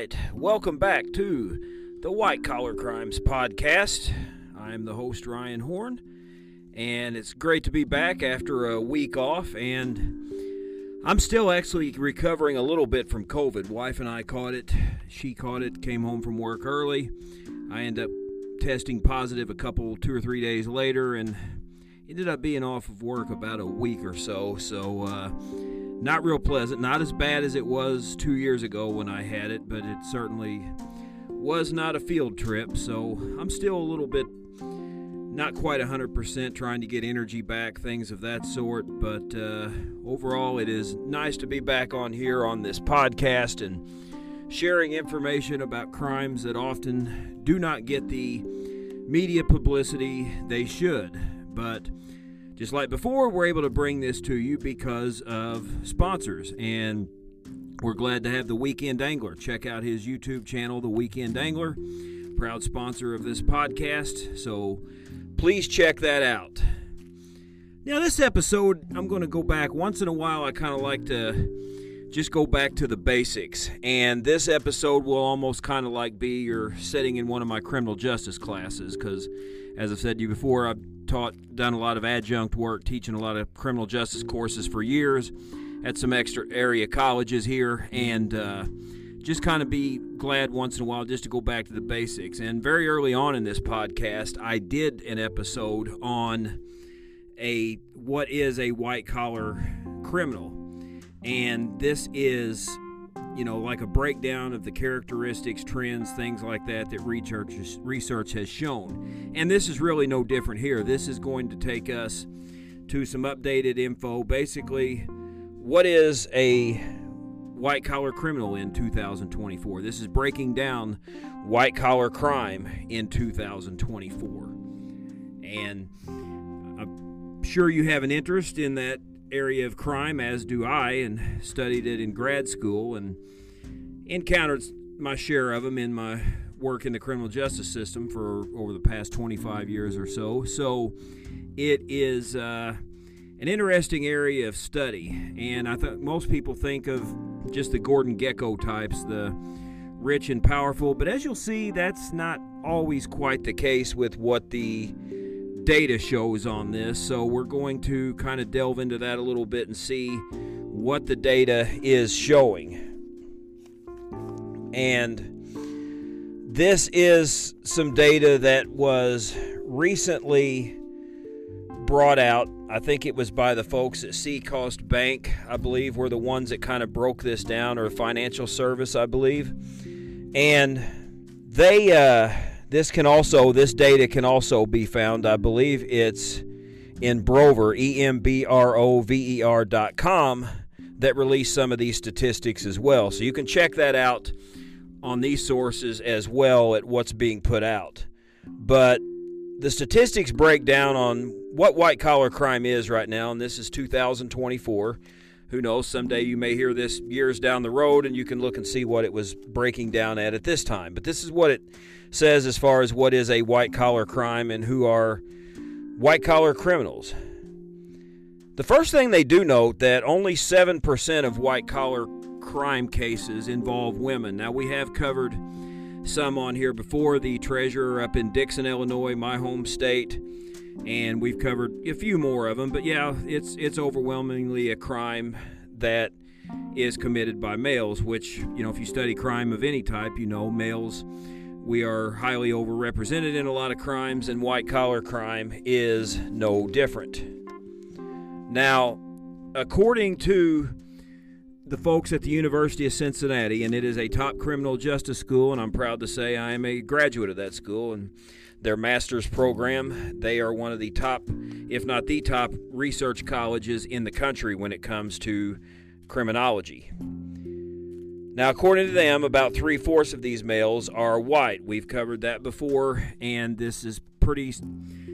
right, welcome back to the White Collar Crimes Podcast. I'm the host, Ryan Horn, and it's great to be back after a week off. And I'm still actually recovering a little bit from COVID. Wife and I caught it, she caught it, came home from work early. I ended up testing positive a couple, two or three days later, and ended up being off of work about a week or so. So, uh, not real pleasant. Not as bad as it was two years ago when I had it, but it certainly was not a field trip. So I'm still a little bit not quite 100% trying to get energy back, things of that sort. But uh, overall, it is nice to be back on here on this podcast and sharing information about crimes that often do not get the media publicity they should. But just like before, we're able to bring this to you because of sponsors. And we're glad to have the Weekend Angler. Check out his YouTube channel, The Weekend Angler, proud sponsor of this podcast. So please check that out. Now, this episode, I'm going to go back. Once in a while, I kind of like to just go back to the basics. And this episode will almost kind of like be you're sitting in one of my criminal justice classes because, as I've said to you before, I've taught, done a lot of adjunct work, teaching a lot of criminal justice courses for years at some extra area colleges here, and uh, just kind of be glad once in a while just to go back to the basics. And very early on in this podcast, I did an episode on a what is a white collar criminal, and this is you know, like a breakdown of the characteristics, trends, things like that that research research has shown. And this is really no different here. This is going to take us to some updated info. Basically, what is a white collar criminal in 2024? This is breaking down white collar crime in 2024. And I'm sure you have an interest in that area of crime, as do I, and studied it in grad school and encountered my share of them in my work in the criminal justice system for over the past 25 years or so. So it is uh, an interesting area of study, and I think most people think of just the Gordon Gekko types, the rich and powerful, but as you'll see, that's not always quite the case with what the data shows on this. So we're going to kind of delve into that a little bit and see what the data is showing. And this is some data that was recently brought out. I think it was by the folks at Seacoast Bank, I believe, were the ones that kind of broke this down, or financial service, I believe. And they, uh, this can also, this data can also be found, I believe it's in Embrover, E M B R O V E R dot com, that released some of these statistics as well. So you can check that out on these sources as well at what's being put out. But the statistics break down on what white collar crime is right now, and this is 2024. Who knows? Someday you may hear this years down the road and you can look and see what it was breaking down at at this time. But this is what it says as far as what is a white collar crime and who are white collar criminals. The first thing they do note that only 7% of white collar crime cases involve women. Now, we have covered some on here before the treasurer up in Dixon, Illinois, my home state, and we've covered a few more of them. But yeah, it's it's overwhelmingly a crime that is committed by males, which, you know, if you study crime of any type, you know males we are highly overrepresented in a lot of crimes, and white collar crime is no different. Now, according to the folks at the University of Cincinnati, and it is a top criminal justice school, and I'm proud to say I am a graduate of that school and their master's program. They are one of the top, if not the top, research colleges in the country when it comes to criminology. Now, according to them, about three fourths of these males are white. We've covered that before, and this is pretty,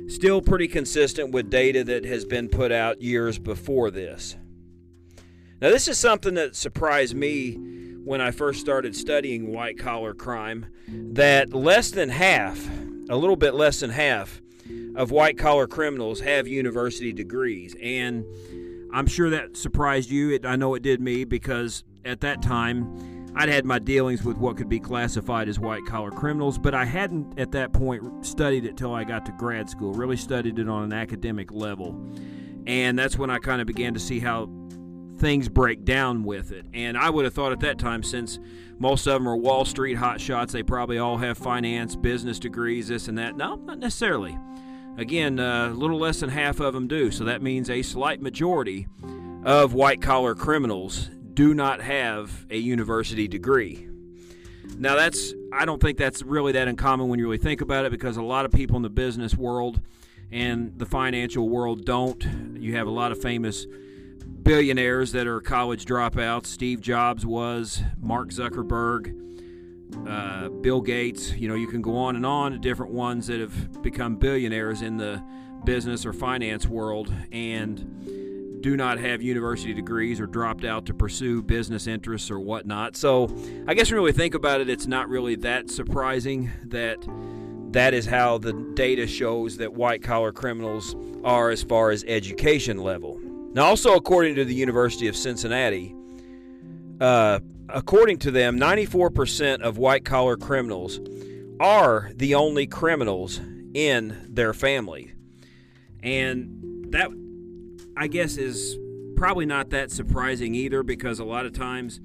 still pretty consistent with data that has been put out years before this. Now, this is something that surprised me when I first started studying white collar crime that less than half, a little bit less than half, of white collar criminals have university degrees. And I'm sure that surprised you. It, I know it did me because at that time I'd had my dealings with what could be classified as white collar criminals, but I hadn't at that point studied it till I got to grad school, really studied it on an academic level. And that's when I kind of began to see how things break down with it. And I would have thought at that time, since most of them are Wall Street hot shots, they probably all have finance, business degrees, this and that. No, not necessarily. Again, uh, a little less than half of them do. So that means a slight majority of white collar criminals do not have a university degree. Now, that's, I don't think that's really that uncommon when you really think about it because a lot of people in the business world and the financial world don't. You have a lot of famous billionaires that are college dropouts. Steve Jobs was, Mark Zuckerberg, uh, Bill Gates. You know, you can go on and on, different ones that have become billionaires in the business or finance world and do not have university degrees or dropped out to pursue business interests or whatnot. So, I guess when we think about it, it's not really that surprising that that is how the data shows that white collar criminals are as far as education level. Now, also according to the University of Cincinnati, uh, according to them, 94% of white collar criminals are the only criminals in their family. And that, I guess, is probably not that surprising either because a lot of times,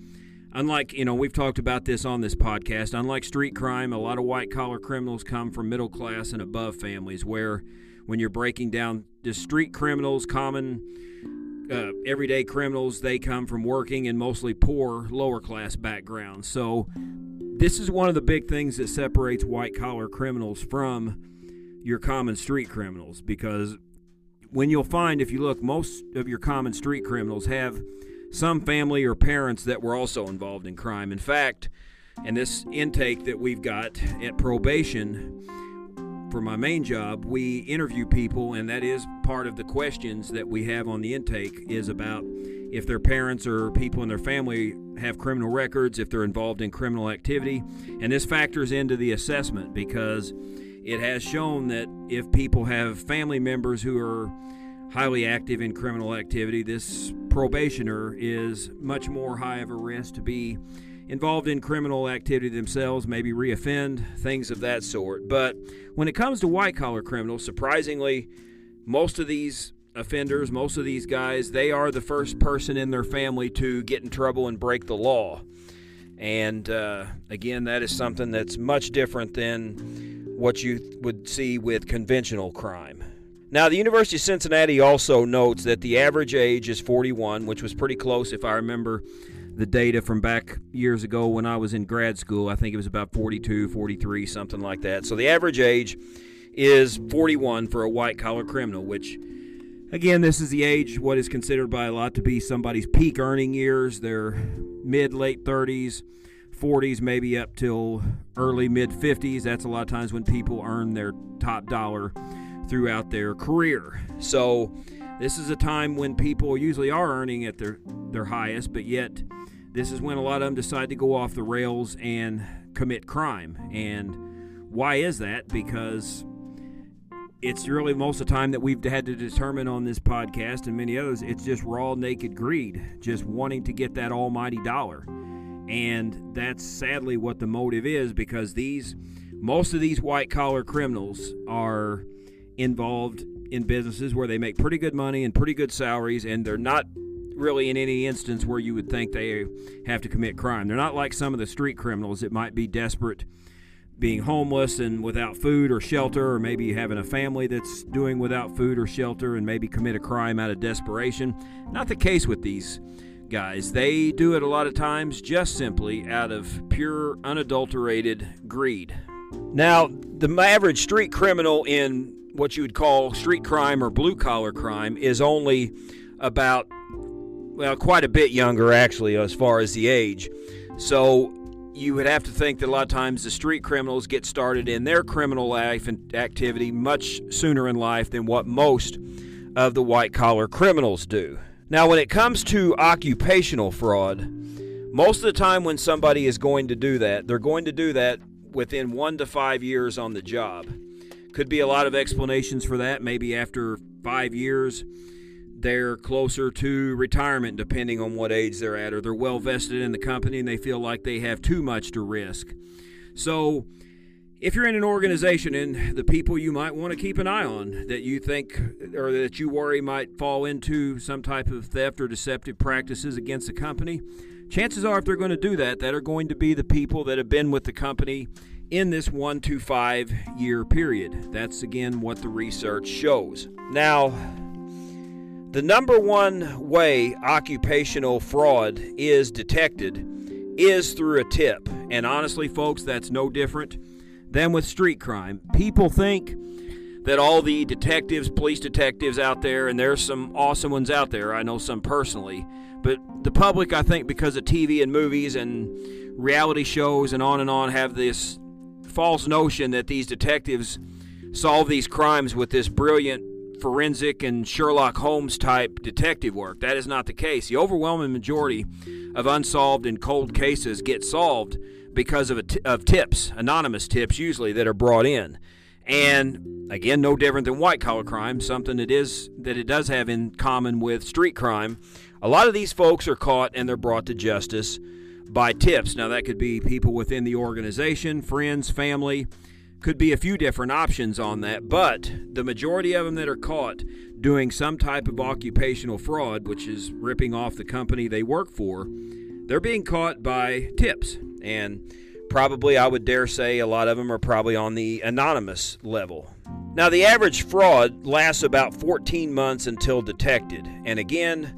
unlike, you know, we've talked about this on this podcast, unlike street crime, a lot of white collar criminals come from middle class and above families where when you're breaking down the street criminals, common uh, everyday criminals, they come from working in mostly poor, lower class backgrounds. So, this is one of the big things that separates white collar criminals from your common street criminals because when you'll find, if you look, most of your common street criminals have some family or parents that were also involved in crime. In fact, and this intake that we've got at probation, for my main job, we interview people, and that is part of the questions that we have on the intake is about if their parents or people in their family have criminal records, if they're involved in criminal activity. And this factors into the assessment because it has shown that if people have family members who are highly active in criminal activity, this probationer is much more high of a risk to be involved in criminal activity themselves, maybe reoffend, things of that sort. But when it comes to white collar criminals, surprisingly, most of these offenders, most of these guys, they are the first person in their family to get in trouble and break the law. And uh, again, that is something that's much different than what you would see with conventional crime. Now, the University of Cincinnati also notes that the average age is 41, which was pretty close, if I remember the data from back years ago when I was in grad school. I think it was about 42, 43, something like that. So the average age is 41 for a white collar criminal, which, again, this is the age what is considered by a lot to be somebody's peak earning years. They're mid, late 30s. 40s, maybe up till early mid 50s. That's a lot of times when people earn their top dollar throughout their career. So, this is a time when people usually are earning at their, their highest, but yet this is when a lot of them decide to go off the rails and commit crime. And why is that? Because it's really most of the time that we've had to determine on this podcast and many others, it's just raw, naked greed, just wanting to get that almighty dollar. And that's sadly what the motive is because these, most of these white collar criminals are involved in businesses where they make pretty good money and pretty good salaries, and they're not really in any instance where you would think they have to commit crime. They're not like some of the street criminals that might be desperate, being homeless and without food or shelter, or maybe having a family that's doing without food or shelter and maybe commit a crime out of desperation. Not the case with these guys. They do it a lot of times just simply out of pure, unadulterated greed. Now, the average street criminal in what you would call street crime or blue collar crime is only about well, quite a bit younger actually, as far as the age. So you would have to think that a lot of times the street criminals get started in their criminal life and activity much sooner in life than what most of the white collar criminals do. Now, when it comes to occupational fraud, most of the time when somebody is going to do that, they're going to do that within one to five years on the job. Could be a lot of explanations for that. Maybe after five years, they're closer to retirement depending on what age they're at, or they're well vested in the company and they feel like they have too much to risk. So, if you're in an organization and the people you might want to keep an eye on that you think or that you worry might fall into some type of theft or deceptive practices against the company, chances are if they're going to do that, that are going to be the people that have been with the company in this one to five year period. That's again what the research shows. Now, the number one way occupational fraud is detected is through a tip. And honestly, folks, that's no different than with street crime. People think that all the detectives, police detectives out there, and there's some awesome ones out there, I know some personally, but the public, I think, because of TV and movies and reality shows and on and on, have this false notion that these detectives solve these crimes with this brilliant forensic and Sherlock Holmes type detective work. That is not the case. The overwhelming majority of unsolved and cold cases get solved because of, of tips, anonymous tips usually that are brought in. And again, no different than white collar crime, something that is that it does have in common with street crime. A lot of these folks are caught and they're brought to justice by tips. Now that could be people within the organization, friends, family, could be a few different options on that, but the majority of them that are caught doing some type of occupational fraud, which is ripping off the company they work for, they're being caught by tips. And probably, I would dare say, a lot of them are probably on the anonymous level. Now, the average fraud lasts about 14 months until detected. And again,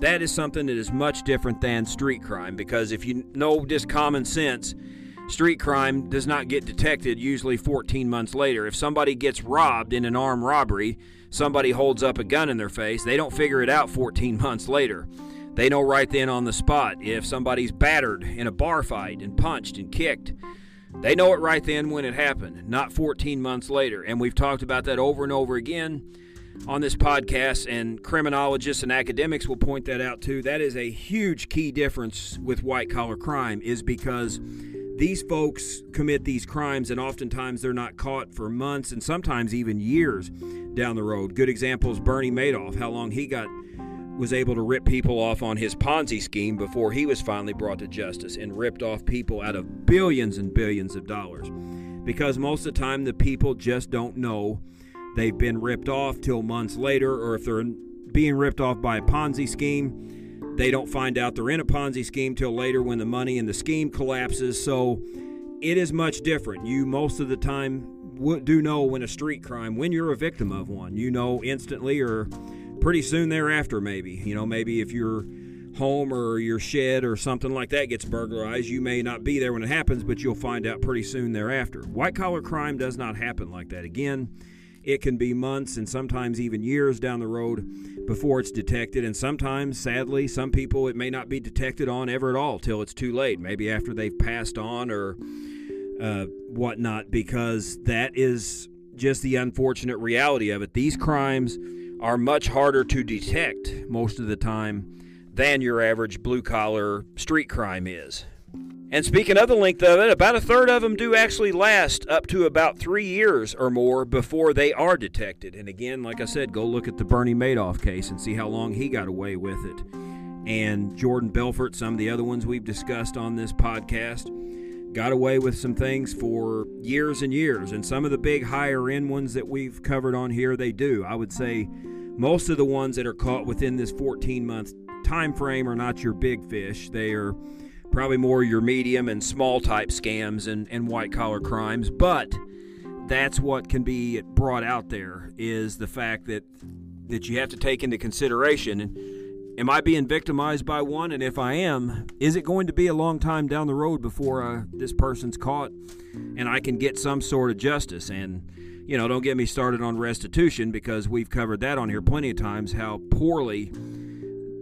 that is something that is much different than street crime because if you know just common sense, street crime does not get detected usually 14 months later. If somebody gets robbed in an armed robbery, somebody holds up a gun in their face, they don't figure it out 14 months later. They know right then on the spot. If somebody's battered in a bar fight and punched and kicked, they know it right then when it happened, not 14 months later. And we've talked about that over and over again on this podcast, and criminologists and academics will point that out too. That is a huge key difference with white collar crime, is because these folks commit these crimes and oftentimes they're not caught for months and sometimes even years down the road. Good example is Bernie Madoff, how long he got was able to rip people off on his Ponzi scheme before he was finally brought to justice and ripped off people out of billions and billions of dollars. Because most of the time the people just don't know they've been ripped off till months later or if they're being ripped off by a Ponzi scheme they don't find out they're in a Ponzi scheme till later when the money in the scheme collapses. So it is much different. You most of the time do know when a street crime, when you're a victim of one, you know instantly or pretty soon thereafter, maybe. You know, maybe if your home or your shed or something like that gets burglarized, you may not be there when it happens, but you'll find out pretty soon thereafter. White collar crime does not happen like that. Again, it can be months and sometimes even years down the road before it's detected. And sometimes, sadly, some people it may not be detected on ever at all till it's too late, maybe after they've passed on or uh, whatnot, because that is just the unfortunate reality of it. These crimes are much harder to detect most of the time than your average blue collar street crime is. And speaking of the length of it, about a third of them do actually last up to about three years or more before they are detected. And again, like I said, go look at the Bernie Madoff case and see how long he got away with it. And Jordan Belfort, some of the other ones we've discussed on this podcast, got away with some things for years and years. And some of the big higher end ones that we've covered on here, they do. I would say most of the ones that are caught within this 14 month time frame are not your big fish. They are probably more your medium and small type scams and, and white collar crimes. But that's what can be brought out there is the fact that that you have to take into consideration. Am I being victimized by one? And if I am, is it going to be a long time down the road before uh, this person's caught and I can get some sort of justice? And you know, don't get me started on restitution because we've covered that on here plenty of times. How poorly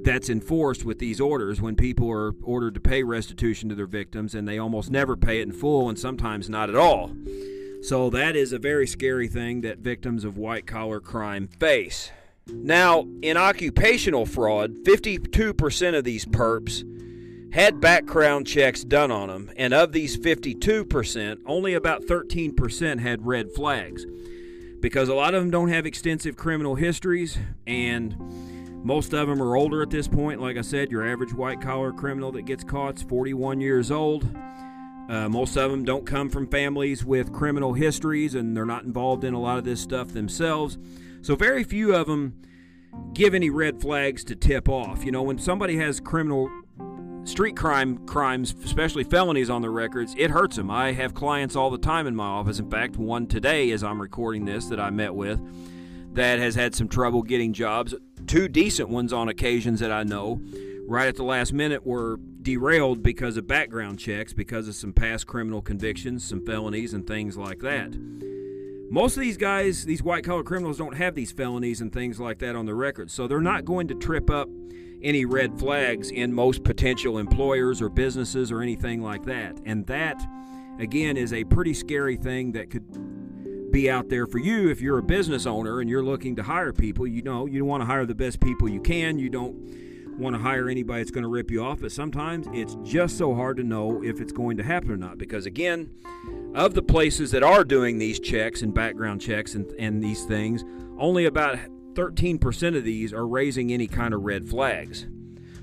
that's enforced with these orders when people are ordered to pay restitution to their victims and they almost never pay it in full and sometimes not at all. So that is a very scary thing that victims of white collar crime face. Now, in occupational fraud, 52% of these perps had background checks done on them, and of these 52%, only about 13% had red flags because a lot of them don't have extensive criminal histories and Most of them are older at this point. Like I said, your average white collar criminal that gets caught is 41 years old. Uh, most of them don't come from families with criminal histories and they're not involved in a lot of this stuff themselves. So, very few of them give any red flags to tip off. You know, when somebody has criminal street crime crimes, especially felonies on their records, it hurts them. I have clients all the time in my office. In fact, one today as I'm recording this that I met with that has had some trouble getting jobs. Two decent ones on occasions that I know right at the last minute were derailed because of background checks, because of some past criminal convictions, some felonies, and things like that. Most of these guys, these white collar criminals, don't have these felonies and things like that on their record, so they're not going to trip up any red flags in most potential employers or businesses or anything like that. And that, again, is a pretty scary thing that could be out there for you if you're a business owner and you're looking to hire people. You know, you want to hire the best people you can. You don't want to hire anybody that's going to rip you off, but sometimes it's just so hard to know if it's going to happen or not. Because again, of the places that are doing these checks and background checks and, and these things, only about 13% of these are raising any kind of red flags.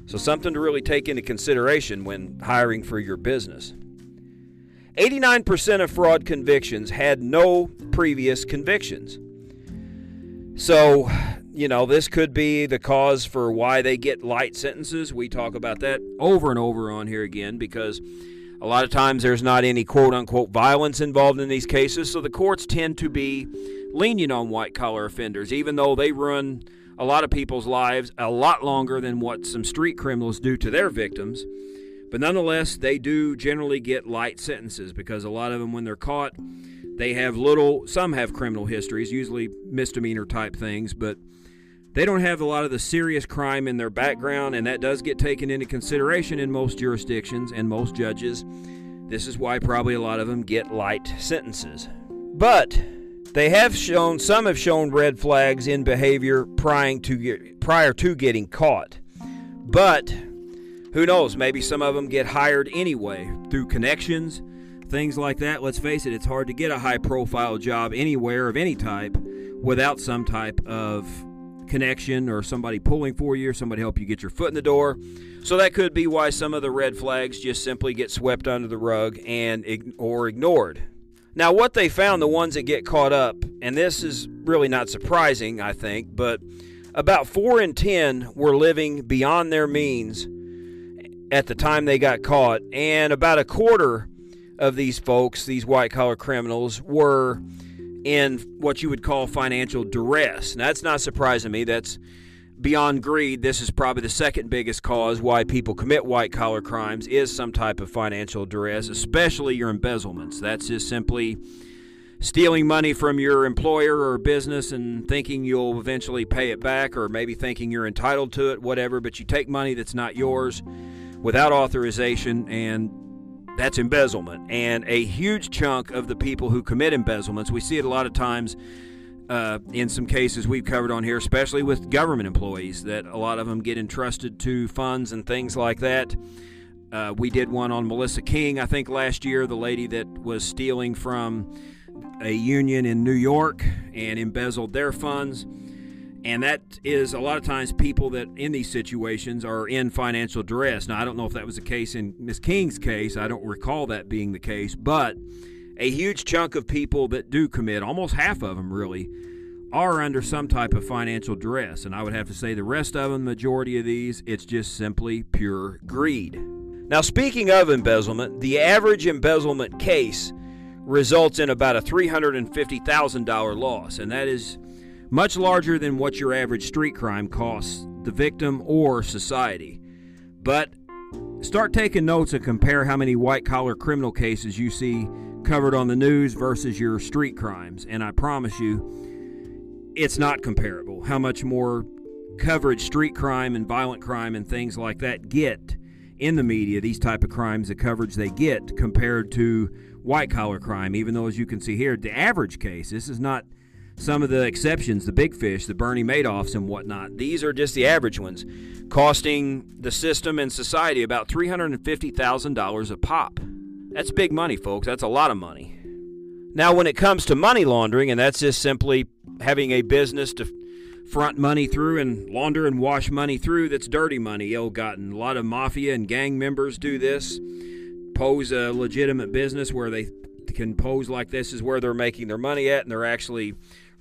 So, something to really take into consideration when hiring for your business. 89% of fraud convictions had no previous convictions. So, you know, this could be the cause for why they get light sentences. We talk about that over and over on here again because a lot of times there's not any quote unquote violence involved in these cases. So the courts tend to be lenient on white collar offenders, even though they run a lot of people's lives a lot longer than what some street criminals do to their victims. But nonetheless, they do generally get light sentences because a lot of them, when they're caught, they have little, some have criminal histories, usually misdemeanor type things, but they don't have a lot of the serious crime in their background, and that does get taken into consideration in most jurisdictions and most judges. This is why probably a lot of them get light sentences. But they have shown, some have shown red flags in behavior prior to, prior to getting caught. But who knows? Maybe some of them get hired anyway through connections, things like that. Let's face it, it's hard to get a high profile job anywhere of any type without some type of connection or somebody pulling for you or somebody help you get your foot in the door. So that could be why some of the red flags just simply get swept under the rug and or ignored. Now, what they found, the ones that get caught up, and this is really not surprising, I think, but about 4 in 10 were living beyond their means at the time they got caught, and about a quarter of these folks, these white collar criminals, were in what you would call financial duress. Now, that's not surprising me. That's beyond greed. This is probably the second biggest cause why people commit white collar crimes is some type of financial duress, especially your embezzlements. That's just simply stealing money from your employer or business and thinking you'll eventually pay it back or maybe thinking you're entitled to it, whatever, but you take money that's not yours without authorization and that's embezzlement. And a huge chunk of the people who commit embezzlements, we see it a lot of times uh, in some cases we've covered on here, especially with government employees, that a lot of them get entrusted to funds and things like that. Uh, we did one on Melissa King, I think, last year, the lady that was stealing from a union in New York and embezzled their funds. And that is a lot of times people that in these situations are in financial duress. Now, I don't know if that was the case in Miss King's case. I don't recall that being the case. But a huge chunk of people that do commit, almost half of them really, are under some type of financial duress. And I would have to say the rest of them, majority of these, it's just simply pure greed. Now, speaking of embezzlement, the average embezzlement case results in about a $350,000 loss. And that is much larger than what your average street crime costs the victim or society. But start taking notes and compare how many white collar criminal cases you see covered on the news versus your street crimes. And I promise you, it's not comparable. How much more coverage street crime and violent crime and things like that get in the media, these type of crimes, the coverage they get compared to white collar crime, even though as you can see here, the average case, this is not some of the exceptions, the big fish, the Bernie Madoffs and whatnot. These are just the average ones, costing the system and society about $350,000 a pop. That's big money, folks. That's a lot of money. Now, when it comes to money laundering, and that's just simply having a business to front money through and launder and wash money through that's dirty money, ill gotten. A lot of mafia and gang members do this, pose a legitimate business where they can pose like this is where they're making their money at, and they're actually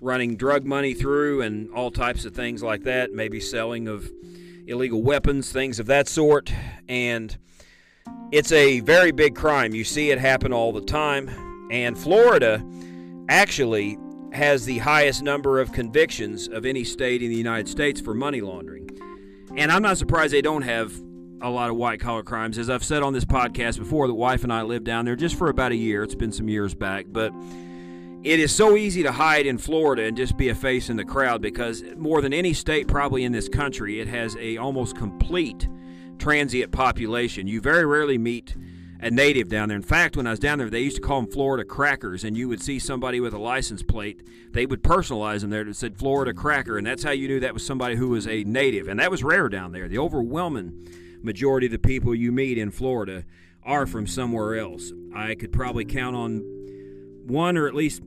running drug money through and all types of things like that, maybe selling of illegal weapons, things of that sort. And it's a very big crime. You see it happen all the time. And Florida actually has the highest number of convictions of any state in the United States for money laundering. And I'm not surprised they don't have a lot of white collar crimes. As I've said on this podcast before, the wife and I lived down there just for about a year. It's been some years back, but it is so easy to hide in Florida and just be a face in the crowd because more than any state probably in this country, it has a almost complete transient population. You very rarely meet a native down there. In fact, when I was down there, they used to call them Florida crackers, and you would see somebody with a license plate. They would personalize them there that said Florida cracker, and that's how you knew that was somebody who was a native. And that was rare down there. The overwhelming majority of the people you meet in Florida are from somewhere else. I could probably count on one or at least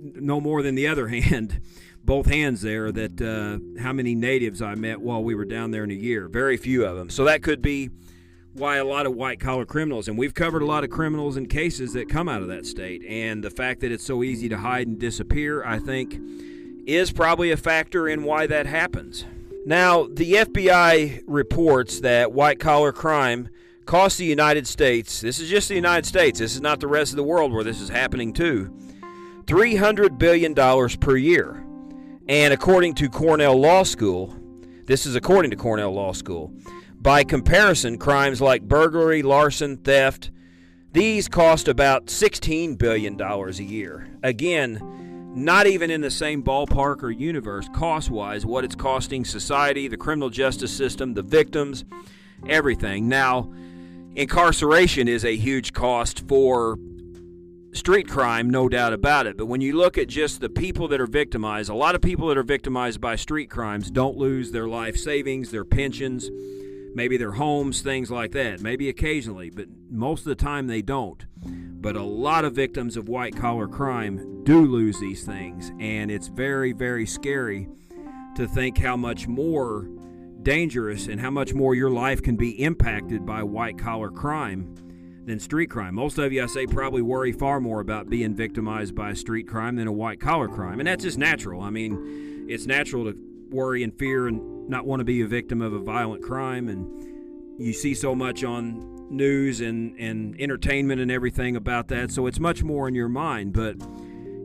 no more than the other hand, both hands there, that uh, how many natives I met while we were down there in a year. Very few of them. So that could be why a lot of white collar criminals, and we've covered a lot of criminals and cases that come out of that state. And the fact that it's so easy to hide and disappear, I think, is probably a factor in why that happens. Now, the FBI reports that white collar crime costs the United States, this is just the United States, this is not the rest of the world where this is happening too, $300 billion per year. And according to Cornell Law School, this is according to Cornell Law School, by comparison, crimes like burglary, larceny, theft, these cost about $16 billion a year. Again, not even in the same ballpark or universe cost wise what it's costing society, the criminal justice system, the victims, everything. Now, incarceration is a huge cost for street crime, no doubt about it. But when you look at just the people that are victimized, a lot of people that are victimized by street crimes don't lose their life savings, their pensions maybe their homes, things like that. Maybe occasionally, but most of the time they don't. But a lot of victims of white collar crime do lose these things, and it's very, very scary to think how much more dangerous and how much more your life can be impacted by white collar crime than street crime. Most of you, I say, probably worry far more about being victimized by street crime than a white collar crime. And that's just natural. I mean, it's natural to worry and fear and not want to be a victim of a violent crime and you see so much on news and, and entertainment and everything about that so it's much more in your mind but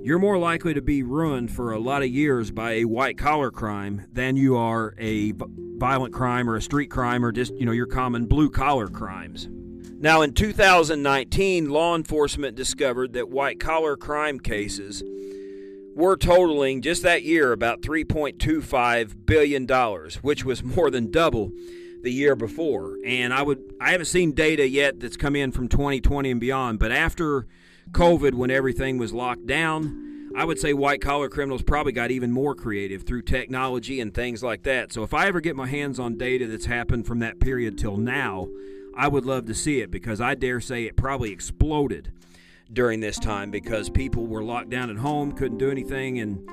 you're more likely to be ruined for a lot of years by a white collar crime than you are a violent crime or a street crime or just you know your common blue collar crimes now in 2019 law enforcement discovered that white collar crime cases we're totaling just that year about $3.25 billion, which was more than double the year before. And I would I haven't seen data yet that's come in from 2020 and beyond, but after COVID when everything was locked down, I would say white collar criminals probably got even more creative through technology and things like that. So if I ever get my hands on data that's happened from that period till now, I would love to see it because I dare say it probably exploded during this time because people were locked down at home, couldn't do anything, and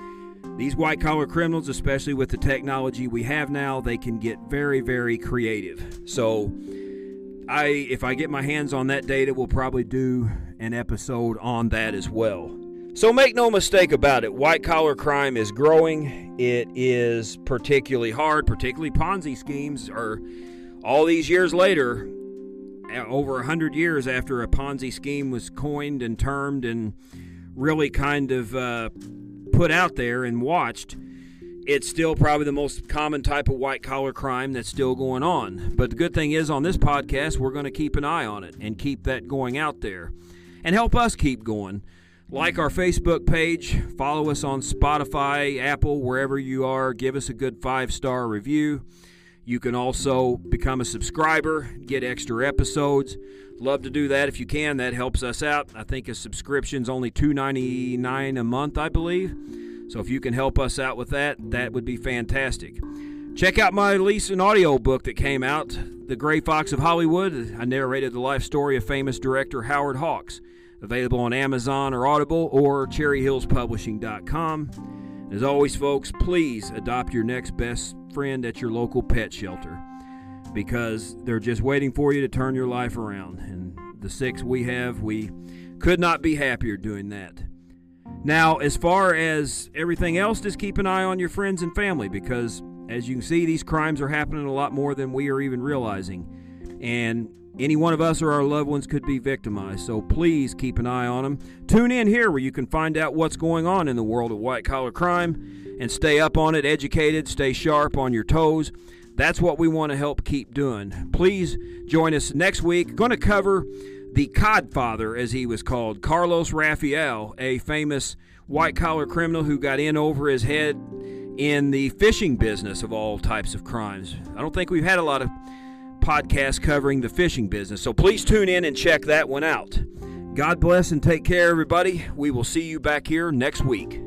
these white collar criminals, especially with the technology we have now, they can get very, very creative. So, I if I get my hands on that data, we'll probably do an episode on that as well. So make no mistake about it, white collar crime is growing. It is particularly hard, particularly Ponzi schemes are all these years later, over 100 years after a Ponzi scheme was coined and termed and really kind of uh, put out there and watched, it's still probably the most common type of white collar crime that's still going on. But the good thing is, on this podcast, we're going to keep an eye on it and keep that going out there and help us keep going. Like our Facebook page, follow us on Spotify, Apple, wherever you are. Give us a good five star review. You can also become a subscriber, get extra episodes. Love to do that if you can. That helps us out. I think a subscription's only $2.99 a month, I believe. So if you can help us out with that, that would be fantastic. Check out my recent audio book that came out, The Gray Fox of Hollywood. I narrated the life story of famous director Howard Hawks. Available on Amazon or Audible or cherryhillspublishing.com. As always, folks, please adopt your next best friend at your local pet shelter because they're just waiting for you to turn your life around. And the six we have, we could not be happier doing that. Now, as far as everything else, just keep an eye on your friends and family because, as you can see, these crimes are happening a lot more than we are even realizing. And any one of us or our loved ones could be victimized, so please keep an eye on them. Tune in here where you can find out what's going on in the world of white collar crime and stay up on it, educated, stay sharp on your toes. That's what we want to help keep doing. Please join us next week. Going to cover the Codfather, as he was called, Carlos Rafael, a famous white collar criminal who got in over his head in the fishing business of all types of crimes. I don't think we've had a lot of podcasts covering the fishing business, so please tune in and check that one out. God bless and take care, everybody. We will see you back here next week.